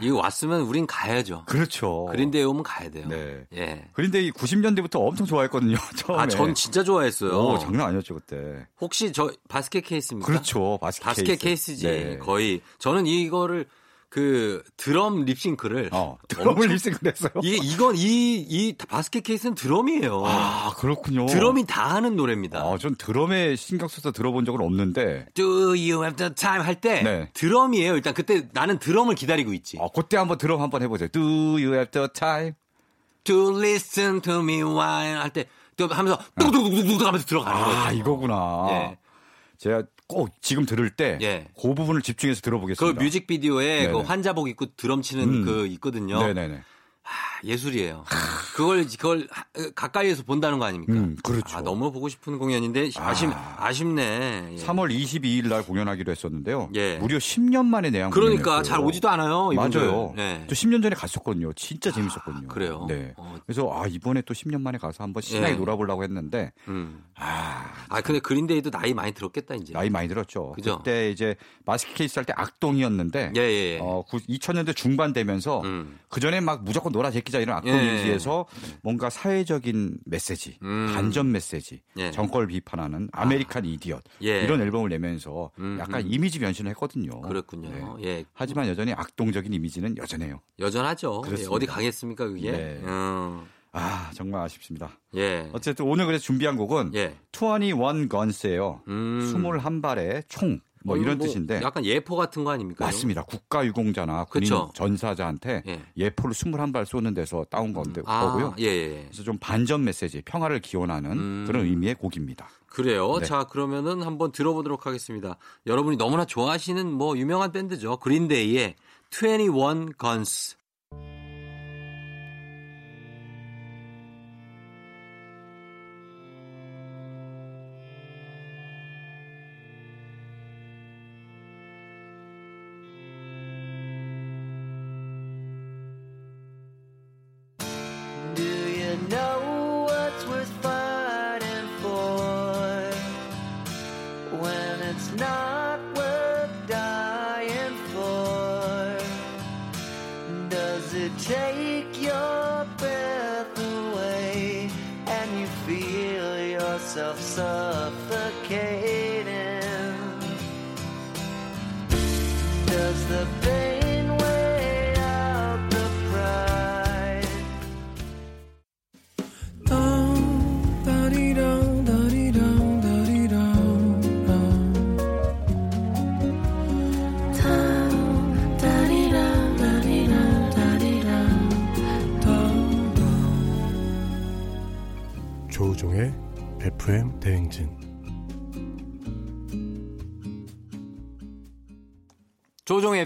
이거 왔으면 우린 가야죠. 그렇죠. 그린데이 오면 가야 돼요. 네. 예. 그린데이 90년대부터 엄청 좋아했거든요. [laughs] 처음에. 아, 전 진짜 좋아했어요. 오, 장난 아니었죠 그때. 혹시 저 Basket Case입니까? 그렇죠. Basket, Basket Case. Case. 지 네. 거의 저는 이거를 그 드럼 립싱크를 어, 드럼을 립싱크를 했어요. 이게 이건 이 이 Basket Case는 드럼이에요. 아 그렇군요. 드럼이 다 하는 노래입니다. 아, 전 드럼에 신경 써서 들어본 적은 없는데. Do you have the time 할때 네. 드럼이에요. 일단 그때 나는 드럼을 기다리고 있지. 어, 그때 한번 드럼 한번 해보세요. Do you have the time? To listen to me while 할때또 하면서 뚝뚝뚝뚝뚝 하면서 들어가는 거예요. 아 이거구나. 예. 제가 꼭 지금 들을 때그 예. 부분을 집중해서 그 들어보겠습니다. 뮤직비디오에 그. 환자복 입고 드럼 치는 음. 그 있거든요. 네네네. 아, 예술이에요. 그걸 그걸 하- 가까이에서 본다는 거 아닙니까? 음, 그렇죠. 아, 너무 보고 싶은 공연인데 아쉽 아쉽네. 예. 3월 22일 날 공연하기로 했었는데요. 예. 무려 10년 만에 내한 그러니까. 잘 오지도 않아요. 이분들. 맞아요. 네. 또 10년 전에 갔었거든요. 진짜 재밌었거든요. 그래요? 네. 어. 그래서 아 이번에 또 10년 만에 가서 한번 신나게 예. 놀아보려고 했는데 음. 아 아 근데 그린데이도 나이 많이 들었겠다 이제. 나이 많이 들었죠. 그죠? 그때 이제 마스크 케이스 할 때 악동이었는데 예, 예, 예. 어, 2000년대 중반 되면서 음. 그 전에 막 무조건 놀아 제끼자 이런 악동 예. 이미지에서 뭔가 사회적인 메시지, 음. 반전 메시지, 예. 정권을 비판하는 American Idiot 예. 이런 앨범을 내면서 음, 약간 음. 이미지 변신을 했거든요. 그랬군요. 네. 예. 하지만 여전히 악동적인 이미지는 여전해요. 여전하죠. 예, 그렇습니다. 어디 가겠습니까 그게? 네. 음. 아 정말 아쉽습니다. 예. 어쨌든 오늘 그래서 준비한 곡은 예. 21 Guns예요. 음. 21발의 총. 뭐 어, 이런 뭐 뜻인데 약간 예포 같은 거 아닙니까? 맞습니다. 국가유공자나 군인 그쵸. 전사자한테 예. 예포를 21발 쏘는 데서 따온 건데 아, 거고요. 예, 예. 그래서 좀 반전 메시지, 평화를 기원하는 음. 그런 의미의 곡입니다. 그래요. 네. 자, 그러면은 한번 들어보도록 하겠습니다. 여러분이 너무나 좋아하시는 뭐 유명한 밴드죠. 그린데이의 21 Guns.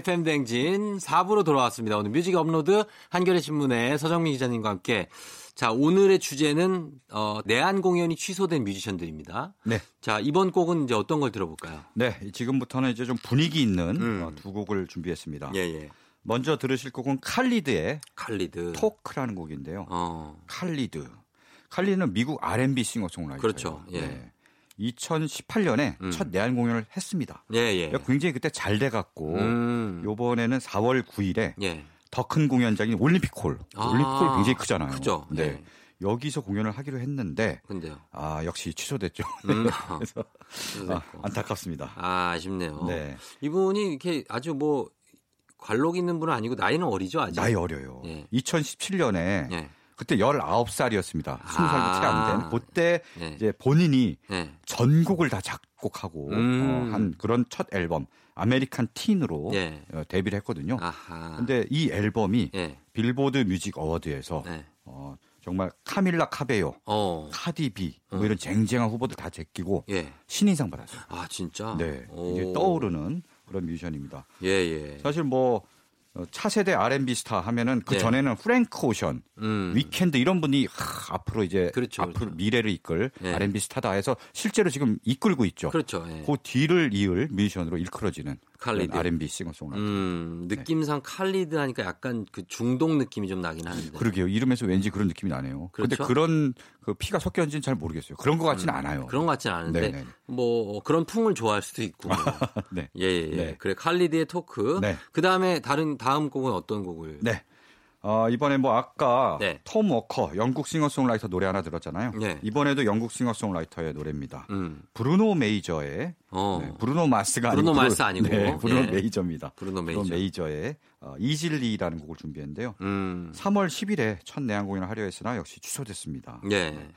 FM 댕진 4부로 돌아왔습니다. 오늘 뮤직 업로드 한겨레 신문의 서정민 기자님과 함께 자 오늘의 주제는 어, 내한 공연이 취소된 뮤지션들입니다. 네. 자 이번 곡은 이제 어떤 걸 들어볼까요? 네, 지금부터는 이제 좀 분위기 있는 음. 어, 두 곡을 준비했습니다. 예 예. 먼저 들으실 곡은 칼리드의 칼리드. Talk라는 곡인데요. 어. 칼리드. 칼리드는 미국 R&B 싱어송라이터예요. 그렇죠. 예. 네. 2018년에 음. 첫 내한 공연을 했습니다. 예 예. 굉장히 그때 잘 돼갖고 음. 요번에는 4월 9일에 예. 더큰 공연장인 올림픽홀. 아, 올림픽홀 굉장히 크잖아요. 크죠. 네. 예. 여기서 공연을 하기로 했는데 근데요. 아 역시 취소됐죠. 음. [laughs] 그래서 아, 안타깝습니다. 아, 아쉽네요. 네. 이분이 이렇게 아주 뭐 관록 있는 분은 아니고 나이는 어리죠, 아직. 나이 어려요. 예. 2017년에 예. 그때 19살이었습니다. 20살도 채안 아. 된. 그때 예. 이제 본인이 예. 전곡을 다 작곡하고 음. 어, 한 그런 첫 앨범 American Teen으로 예. 어, 데뷔를 했거든요. 아하. 근데 이 앨범이 예. Billboard Music Award에서 네. 어, 정말 카밀라 카베요, 어. 카디비 뭐 이런 쟁쟁한 후보들 다 제끼고 예. 신인상 받았어요. 아, 진짜? 네, 오. 이제 떠오르는 그런 뮤지션입니다. 예, 예. 사실 뭐 어, 차세대 R&B 스타 하면은 그 네. 전에는 프랭크 오션, 음. 위켄드 이런 분이 하, 앞으로 이제 그렇죠, 앞으로 그렇죠. 미래를 이끌 네. R&B 스타다 해서 실제로 지금 이끌고 있죠. 그렇죠. 예. 그 뒤를 이을 뮤지션으로 일컬어지는 칼리드. R&B 싱어송라이터. 음, 느낌상 칼리드 하니까 약간 그 중동 느낌이 좀 나긴 하는데. 그러게요. 이름에서 왠지 그런 느낌이 나네요. 그런데 그렇죠? 그런 그 피가 섞였는지는 잘 모르겠어요. 그런 것 같지는 않아요. 음, 그런 것 같지는 않은데 네네. 뭐 그런 풍을 좋아할 수도 있고. [laughs] 네. 예, 예. 예. 네. 그래 칼리드의 Talk. 네. 그다음에 다른 다음 곡은 어떤 곡을? 네. 어, 이번에 뭐 아까 네. 톰 워커 영국 싱어송라이터 노래 하나 들었잖아요. 네. 이번에도 영국 싱어송라이터의 노래입니다. 음. 브루노 메이저의 어. 네, 브루노 마스가 브루노 아니고 마스 아니고. 네, 브루노 예. 메이저입니다. 브루노 브루노 메이저. 메이저의 어, Easily라는 곡을 준비했는데요. 음. 3월 10일에 첫 내한 공연을 하려 했으나 역시 취소됐습니다. 예.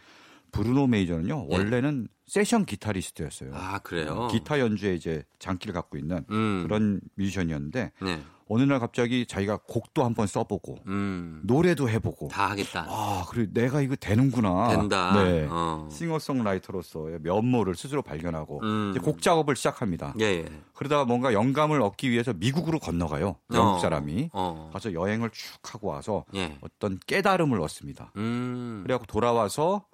브루노 메이저는요 예. 원래는 세션 기타리스트였어요. 아, 그래요. 기타 연주에 이제 장기를 갖고 있는 음. 그런 뮤지션이었는데 네. 어느 날 갑자기 자기가 곡도 한번 써보고 음. 노래도 해보고 다 하겠다. 아 그래 내가 이거 되는구나 된다. 네. 어. 싱어송라이터로서의 면모를 스스로 발견하고 음. 이제 곡 작업을 시작합니다. 예, 예. 그러다가 뭔가 영감을 얻기 위해서 미국으로 건너가요. 영국 어. 사람이 어. 가서 여행을 쭉 하고 와서 예. 어떤 깨달음을 얻습니다. 음. 그래갖고 돌아와서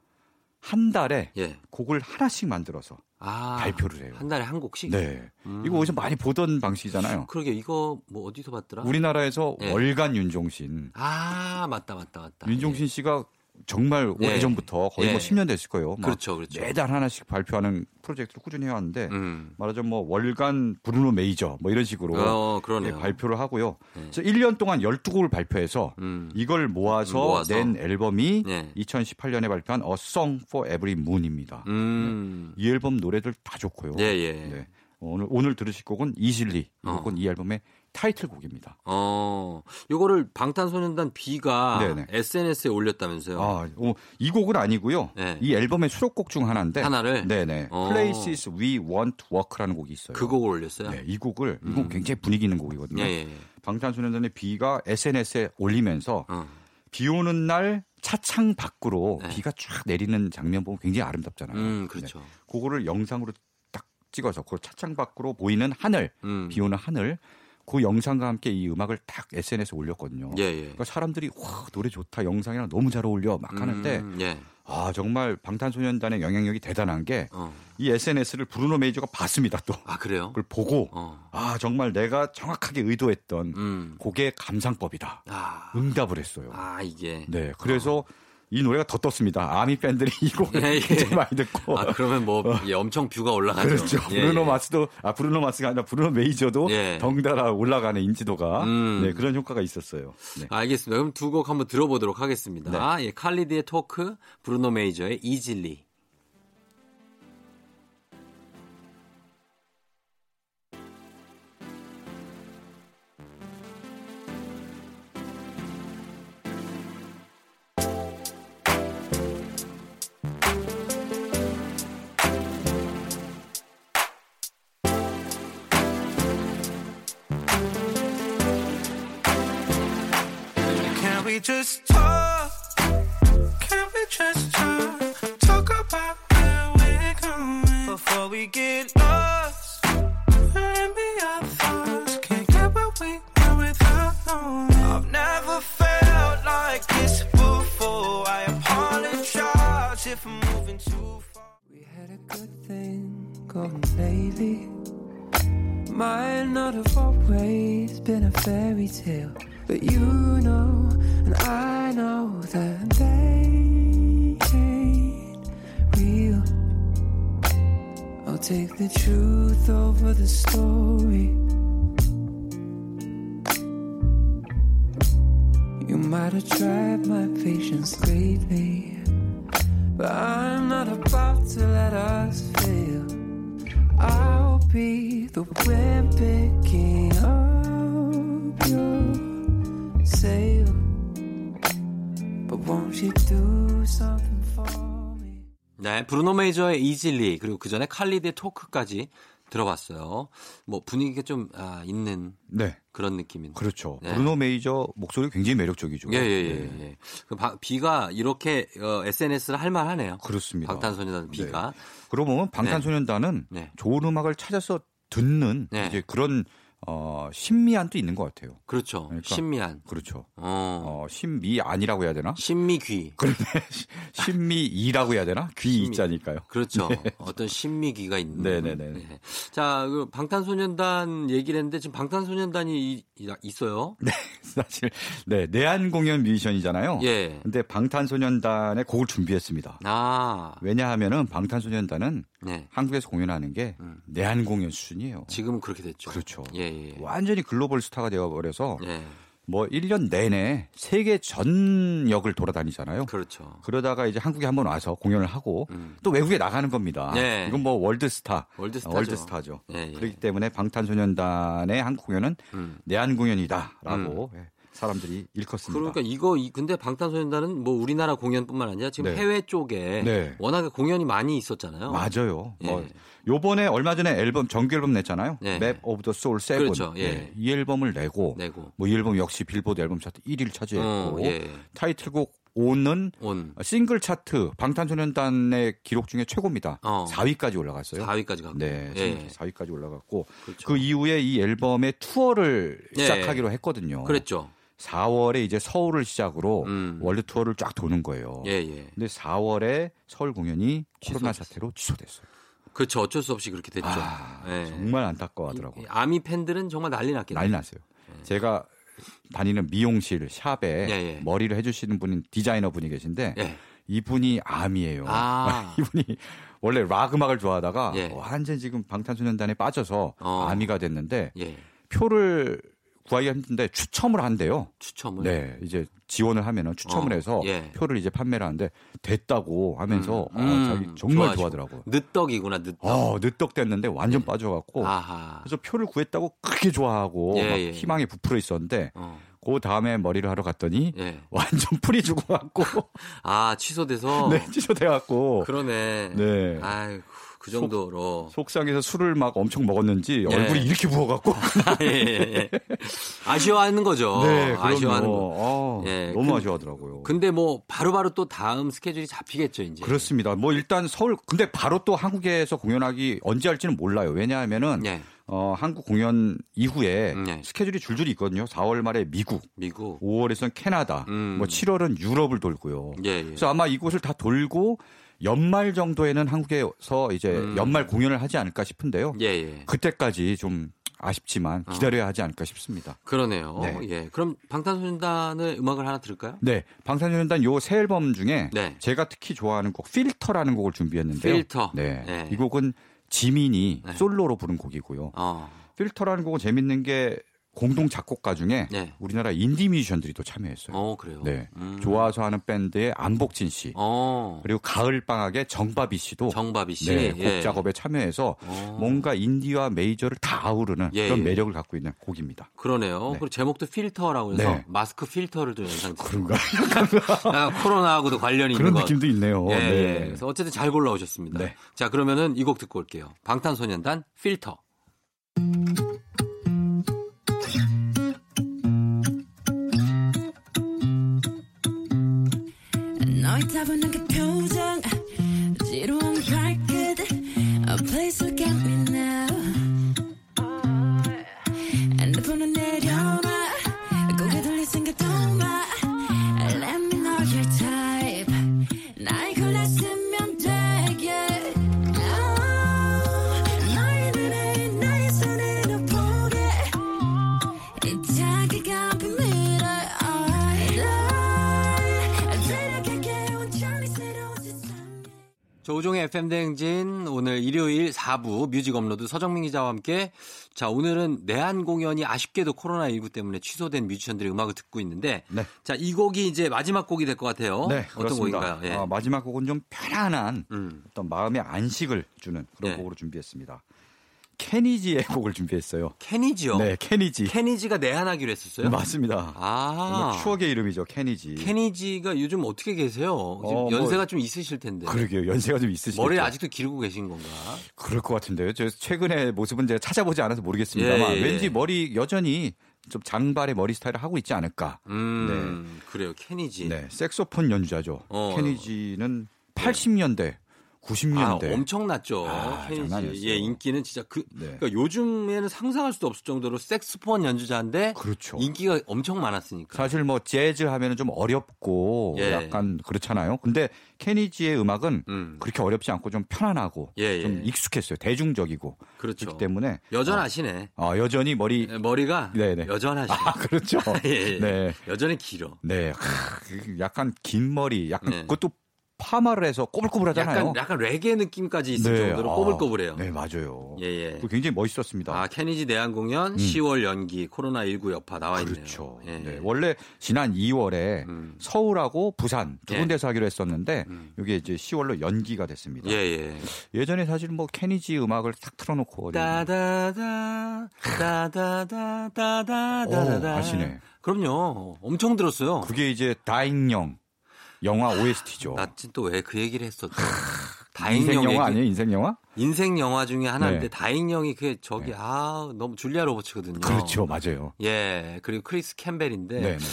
한 달에 예. 곡을 하나씩 만들어서 아. 발표를 해요. 한 달에 한 곡씩? 네. 음. 이거 어디서 많이 보던 방식이잖아요. 그러게 이거 뭐 어디서 봤더라? 우리나라에서 예. 월간 윤종신. 아, 맞다 맞다 맞다. 윤종신 씨가 정말 예. 오래전부터 거의 예. 뭐 10년 됐을 거예요. 막 그렇죠, 그렇죠. 매달 하나씩 발표하는 프로젝트를 꾸준히 해왔는데 음. 말하자면 뭐 월간 브루노 메이저 뭐 이런 식으로 어. 예, 발표를 하고요. 네. 그래서 1년 동안 12곡을 발표해서 음. 이걸 모아서, 모아서. 낸 앨범이 네. 2018년에 발표한 A Song for Every Moon입니다. 음. 이 앨범 노래들 다 좋고요. 예, 예. 네. 오늘 오늘 들으실 곡은 이실리. 이 어. 곡은 이 앨범의 타이틀곡입니다. 어, 요거를 방탄소년단 B가 네네. SNS에 올렸다면서요. 아, 어, 이 곡은 아니고요. 네. 이 앨범의 수록곡 중 하나인데 하나를? 네네. 어. Places We Want to Work라는 곡이 있어요. 그 곡을 올렸어요. 네, 이 곡을 이곡 굉장히 분위기 있는 곡이거든요. 예, 예, 예. 방탄소년단의 B가 SNS에 올리면서 어. 비 오는 날 차창 밖으로 네. 비가 쫙 내리는 장면 보면 굉장히 아름답잖아요. 음, 그렇죠. 네. 그거를 영상으로 딱 찍어서 그 차창 밖으로 보이는 하늘, 음. 비 오는 하늘 그 영상과 함께 이 음악을 딱 SNS에 올렸거든요. 예, 예. 그러니까 사람들이 와 노래 좋다 영상이랑 너무 잘 어울려 막 하는데 음, 예. 아 정말 방탄소년단의 영향력이 대단한 게이 어. SNS를 브루노 메이저가 봤습니다 또 아, 그래요? 그걸 보고 어. 아 정말 내가 정확하게 의도했던 음. 곡의 감상법이다 아. 응답을 했어요. 아, 이게. 네 그래서 이 노래가 더 떴습니다. 아미 팬들이 [laughs] 이 곡을 예, 예. 굉장히 많이 듣고 아, 그러면 뭐 예, 엄청 view가 올라가죠. 그렇죠. 예, 브루노 예. 마스도 아 브루노 마스가 아니라 브루노 메이저도 예. 덩달아 올라가는 인지도가 음. 네, 그런 효과가 있었어요. 네. 알겠습니다. 그럼 두 곡 한번 들어보도록 하겠습니다. 네. 예, 칼리드의 Talk, 브루노 메이저의 Easily. We just talk? Can we just talk? Talk about where we're going before we get lost. And be our thoughts. Can't get where we were without knowing. I've never felt like this before. I apologize if I'm moving too far. We had a good thing going, baby. Might not have always been a fairy tale, but you know, and I know that they ain't real. I'll take the truth over the story. You might have tried my patience lately, but I'm not about to let us fail. I'll be the wind picking up your sail. But won't you do something for me? 네, 브루노 메이저의 이질리 그리고 그 전에 칼리드의 토크까지 들어봤어요. 뭐 분위기가 좀 아, 있는 네. 그런 느낌인데. 그렇죠. 네. 브루노 메이저 목소리 굉장히 매력적이죠. 예, 예, 예. 네. 예. 그 바- 비가 이렇게 어, SNS를 할 만하네요. 그렇습니다. 방탄소년단 비가. 그러고 보면 방탄소년단은 네. 좋은 음악을 찾아서 듣는 네. 이제 그런 어, 신미안도 있는 것 같아요. 그렇죠. 그러니까. 신미한. 그렇죠. 어. 어, 신미안이라고 해야 되나? 신미귀. 그런데 [laughs] 신미이라고 해야 되나? 귀 신미. 이자니까요. 그렇죠. 어떤 신미귀가 있는. 네, 네, 네. 네. 자, 그 방탄소년단 얘기를 했는데 지금 방탄소년단이 이- 있어요. 네, [laughs] 사실 네 내한 공연 뮤지션이잖아요. 예. 근데 방탄소년단의 곡을 준비했습니다. 아. 왜냐하면은 방탄소년단은 네. 한국에서 공연하는 게 음. 내한 공연 수준이에요. 지금은 그렇게 됐죠. 그렇죠. 예, 예. 완전히 글로벌 스타가 되어버려서 예. 뭐 1년 내내 세계 전역을 돌아다니잖아요. 그렇죠. 그러다가 이제 한국에 한번 와서 공연을 하고 음. 또 외국에 나가는 겁니다. 네. 이건 뭐 월드스타, 월드스타죠. 월드스타죠. 예, 예. 그렇기 때문에 방탄소년단의 한국 공연은 음. 내한 공연이다라고 예, 사람들이 일컫습니다. 그러니까 이거 이- 근데 방탄소년단은 뭐 우리나라 공연뿐만 아니라 지금 네. 해외 쪽에 네. 워낙에 공연이 많이 있었잖아요. 맞아요. 예. 뭐 요번에 얼마 전에 앨범 정규 앨범 냈잖아요. 네. Map of the Soul 7. 그렇죠. 예. 이 앨범을 내고 내고. 뭐 이 앨범 역시 빌보드 앨범 차트 1위를 차지했고 어, 예. 타이틀곡 ON은 온 싱글 차트 방탄소년단의 기록 중에 최고입니다. 어. 4위까지 올라갔어요. 4위까지 갔고. 네, 예. 4위까지 올라갔고 그렇죠. 그 이후에 이 앨범의 투어를 예. 시작하기로 했거든요. 그랬죠. 4월에 이제 서울을 시작으로 음. 월드 투어를 쫙 도는 거예요. 예, 예. 근데 4월에 서울 공연이 코로나 취소됐어요. 사태로 취소됐어요. 그렇죠. 어쩔 수 없이 그렇게 됐죠. 아, 예. 정말 안타까워하더라고요. 이- 아미 팬들은 정말 난리 났겠네요. 난리 났어요. 제가 다니는 미용실 샵에 예, 예. 머리를 해주시는 분이 디자이너 분이 계신데 예. 이분이 아미예요. 아. [laughs] 이분이 원래 락 음악을 좋아하다가 예. 완전 지금 방탄소년단에 빠져서 어. 아미가 됐는데 예. 표를 구하기가 힘든데 추첨을 한대요. 추첨을. 네, 이제 지원을 하면은 추첨을 어, 해서 예. 표를 이제 판매를 하는데 됐다고 하면서 음, 어, 자기 음, 정말 좋아하시고. 좋아하더라고요. 늦덕이구나, 늦덕. 어, 늦덕 됐는데 완전 빠져갖고 아하. 그래서 표를 구했다고 크게 좋아하고 예, 막 예. 희망에 부풀어 있었는데 어. 그 다음에 머리를 하러 갔더니 예. [laughs] 완전 풀이 죽어 갖고 [laughs] 아, 취소돼서. 네 취소돼 갖고 그러네. 네. 아유, 그 정도로. 속상해서 술을 막 엄청 먹었는지 예. 얼굴이 이렇게 부어 갖고 [laughs] 예, 예, 예. 아쉬워하는 거죠. 네, 아쉬워하는. 거. 어, 예, 너무 근- 아쉬워하더라고요. 근데 뭐 바로 바로 또 다음 스케줄이 잡히겠죠, 이제. 그렇습니다. 뭐 일단 서울 근데 바로 또 한국에서 공연하기 언제 할지는 몰라요. 왜냐하면은 예. 어, 한국 공연 이후에 음, 예. 스케줄이 줄줄이 있거든요. 4월 말에 미국, 미국. 5월에서는 캐나다, 음. 뭐 7월은 유럽을 돌고요. 예, 예. 그래서 아마 이곳을 다 돌고 연말 정도에는 한국에서 이제 음. 연말 공연을 하지 않을까 싶은데요. 예, 예. 그때까지 좀 아쉽지만 기다려야 하지 않을까 싶습니다. 그러네요. 네. 예. 그럼 방탄소년단의 음악을 하나 들을까요? 네, 방탄소년단 요 새 앨범 중에 네. 제가 특히 좋아하는 곡 필터라는 곡을 준비했는데요. 필터. 네, 네. 이 곡은 지민이 네. 솔로로 부른 곡이고요. 어. 필터라는 곡은 재밌는 게 공동 작곡가 중에 네. 우리나라 인디 뮤지션들이 또 참여했어요. 어, 그래요. 네, 음. 좋아서 하는 밴드의 안복진 씨 어. 그리고 가을 방학의 정바비 씨도 정바비 씨. 네, 곡 예. 작업에 참여해서 어. 뭔가 인디와 메이저를 다 아우르는 예, 그런 예. 매력을 갖고 있는 곡입니다. 그러네요. 네. 그리고 제목도 필터라고 해서 네. 마스크 필터를 좀 연상 그런가? 약간 [laughs] 코로나하고도 관련이 그런 있는 것. 느낌도 있네요. 예, 네. 예. 그래서 어쨌든 잘 골라오셨습니다. 네. 자, 그러면은 이 곡 듣고 올게요. 방탄소년단 필터. 너의 따 조우종의 FM 대행진 오늘 일요일 4부 뮤직 업로드 서정민 기자와 함께 자, 오늘은 내한 공연이 아쉽게도 코로나19 때문에 취소된 뮤지션들의 음악을 듣고 있는데 네. 자, 이 곡이 이제 마지막 곡이 될 것 같아요. 네, 어떤 그렇습니다. 곡인가요? 예. 어, 마지막 곡은 좀 편안한 음. 어떤 마음의 안식을 주는 그런 네. 곡으로 준비했습니다. 케니지의 곡을 준비했어요. 케니지요. 네, 케니지. 케니지가 내한하기로 했었어요. 맞습니다. 아. 추억의 이름이죠, 케니지. 케니지가 요즘 어떻게 계세요? 어, 뭐- 연세가 좀 있으실 텐데. 그러게요. 연세가 좀 있으시죠. 머리를 아직도 기르고 계신 건가? 그럴 것 같은데요. 저 최근에 모습은 제가 찾아보지 않아서 모르겠습니다만 예, 예. 왠지 머리 여전히 좀 장발의 머리 스타일을 하고 있지 않을까. 음, 그래요. 케니지. 네, 색소폰 연주자죠. 어. 케니지는 80년대, 아, 90년대. 엄청났죠. 아, 케니지. 장난이었어요. 예, 인기는 진짜 그 네. 그러니까 요즘에는 상상할 수도 없을 정도로 색스폰 연주자인데 그렇죠. 인기가 엄청 많았으니까. 사실 뭐 재즈 하면은 좀 어렵고 예. 약간 그렇잖아요. 근데 케니지의 음악은 음. 그렇게 어렵지 않고 좀 편안하고 예, 예. 좀 익숙했어요. 대중적이고 그렇죠. 그렇기 때문에 여전하시네. 어, 여전히 머리 예, 머리가 네네. 여전하시네. 아 그렇죠. [laughs] 예, 예. 네. 여전히 길어. 네, 크, 약간 긴 머리, 약간 네. 그것도 파마를 해서 꼬불꼬불하잖아요. 약간 약간 레게 느낌까지 있을 네, 정도로 아, 꼬불꼬불해요. 네, 맞아요. 예, 예. 굉장히 멋있었습니다. 아, 케니지 내한 공연 10월 연기 코로나 19 여파 나와 있네요. 음. 그렇죠. 예. 네, 원래 지난 2월에 음. 서울하고 부산 두 예. 군데서 하기로 했었는데 음. 이게 이제 10월로 연기가 됐습니다. 예, 예. 예전에 사실 뭐 케니지 음악을 탁 틀어놓고 따다다 따다다 따다다다 오, 아시네. 그럼요. 엄청 들었어요. 그게 이제 다잉영 영화 OST죠. 나 또 왜 그 얘기를 했었죠? 인생 다잉영 영화 얘기- 아니에요? 인생 영화? 인생 영화 중에 하나인데 네. 다잉영이 그게 저기 아 너무 줄리아 로버츠거든요. 그렇죠, 맞아요. 예 그리고 크리스 캠벨인데 네, 네.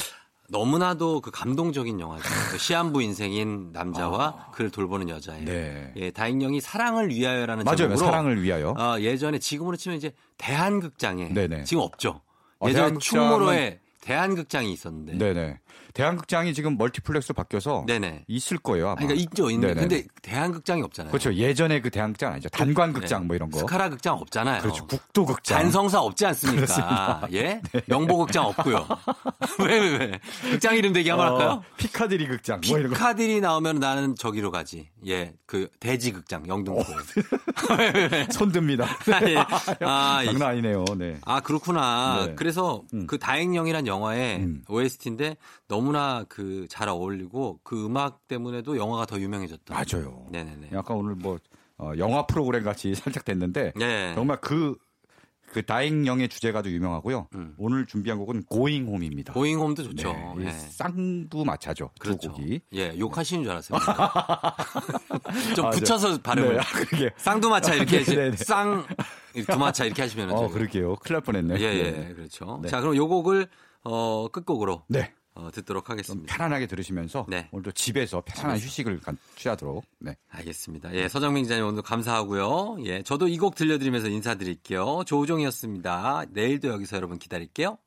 너무나도 그 감동적인 영화죠. 그 시한부 인생인 남자와 그를 돌보는 여자예요. 아. 네. 예 다잉영이 사랑을 위하여라는 맞아요. 제목으로 사랑을 위하여. 어, 예전에 지금으로 치면 이제 대한극장에 네네. 지금 없죠. 어, 예전에 대한극장은- 충무로에 대한극장이 있었는데. 네네. 대한극장이 지금 멀티플렉스로 바뀌어서 네네. 있을 거예요. 아마. 그러니까 있죠. 있는데 네네. 근데 대한극장이 없잖아요. 그렇죠. 예전에 그 대한극장 아니죠. 단관극장 네. 뭐 이런 거. 스카라 극장 없잖아요. 그렇죠. 국도극장. 단성사 없지 않습니까? [laughs] 네. 예? 영보극장 없고요. [laughs] 왜, 왜, 왜? 극장 이름 대기 한번 할까요? 어, 피카디리 극장 뭐. 피카딜이 나오면 나는 저기로 가지. 예, 그 대지 극장 영등포. [laughs] 손듭니다. 예. 아, 이- 장난 아니네요. 네. 아 그렇구나. 네. 그래서 그 다행령이란 영화의 음. OST인데 너무나 그 잘 어울리고 그 음악 때문에도 영화가 더 유명해졌다. 맞아요. 네네네. 약간 오늘 뭐 어, 영화 프로그램 같이 [laughs] 살짝 됐는데 네. 정말 그, 그 다잉영의 주제가도 유명하고요. 음. 오늘 준비한 곡은 고잉홈입니다. 고잉홈도 좋죠. 네, 이 예. 쌍두 마차죠. 그렇죠. 두 곡이. 예, 욕하시는 줄 알았어요. [laughs] 좀 아, 네. 붙여서 발음을. 네, 아, 그러게. 쌍두 마차 이렇게 네, 네, 하시, 네. 쌍 두마차 이렇게 하시면 어, 그러게요. 큰일 날 뻔했네. 예, 예, 네. 그렇죠. 네. 자, 그럼 요 곡을 어, 끝곡으로 네. 어, 듣도록 좀 하겠습니다. 편안하게 들으시면서 네. 오늘도 집에서 편안한 휴식을 간- 취하도록. 네. 알겠습니다. 예, 서정민 기자님 오늘 감사하고요. 예, 저도 이 곡 들려드리면서 인사드릴게요. 조우종이었습니다. 내일도 여기서 여러분 기다릴게요.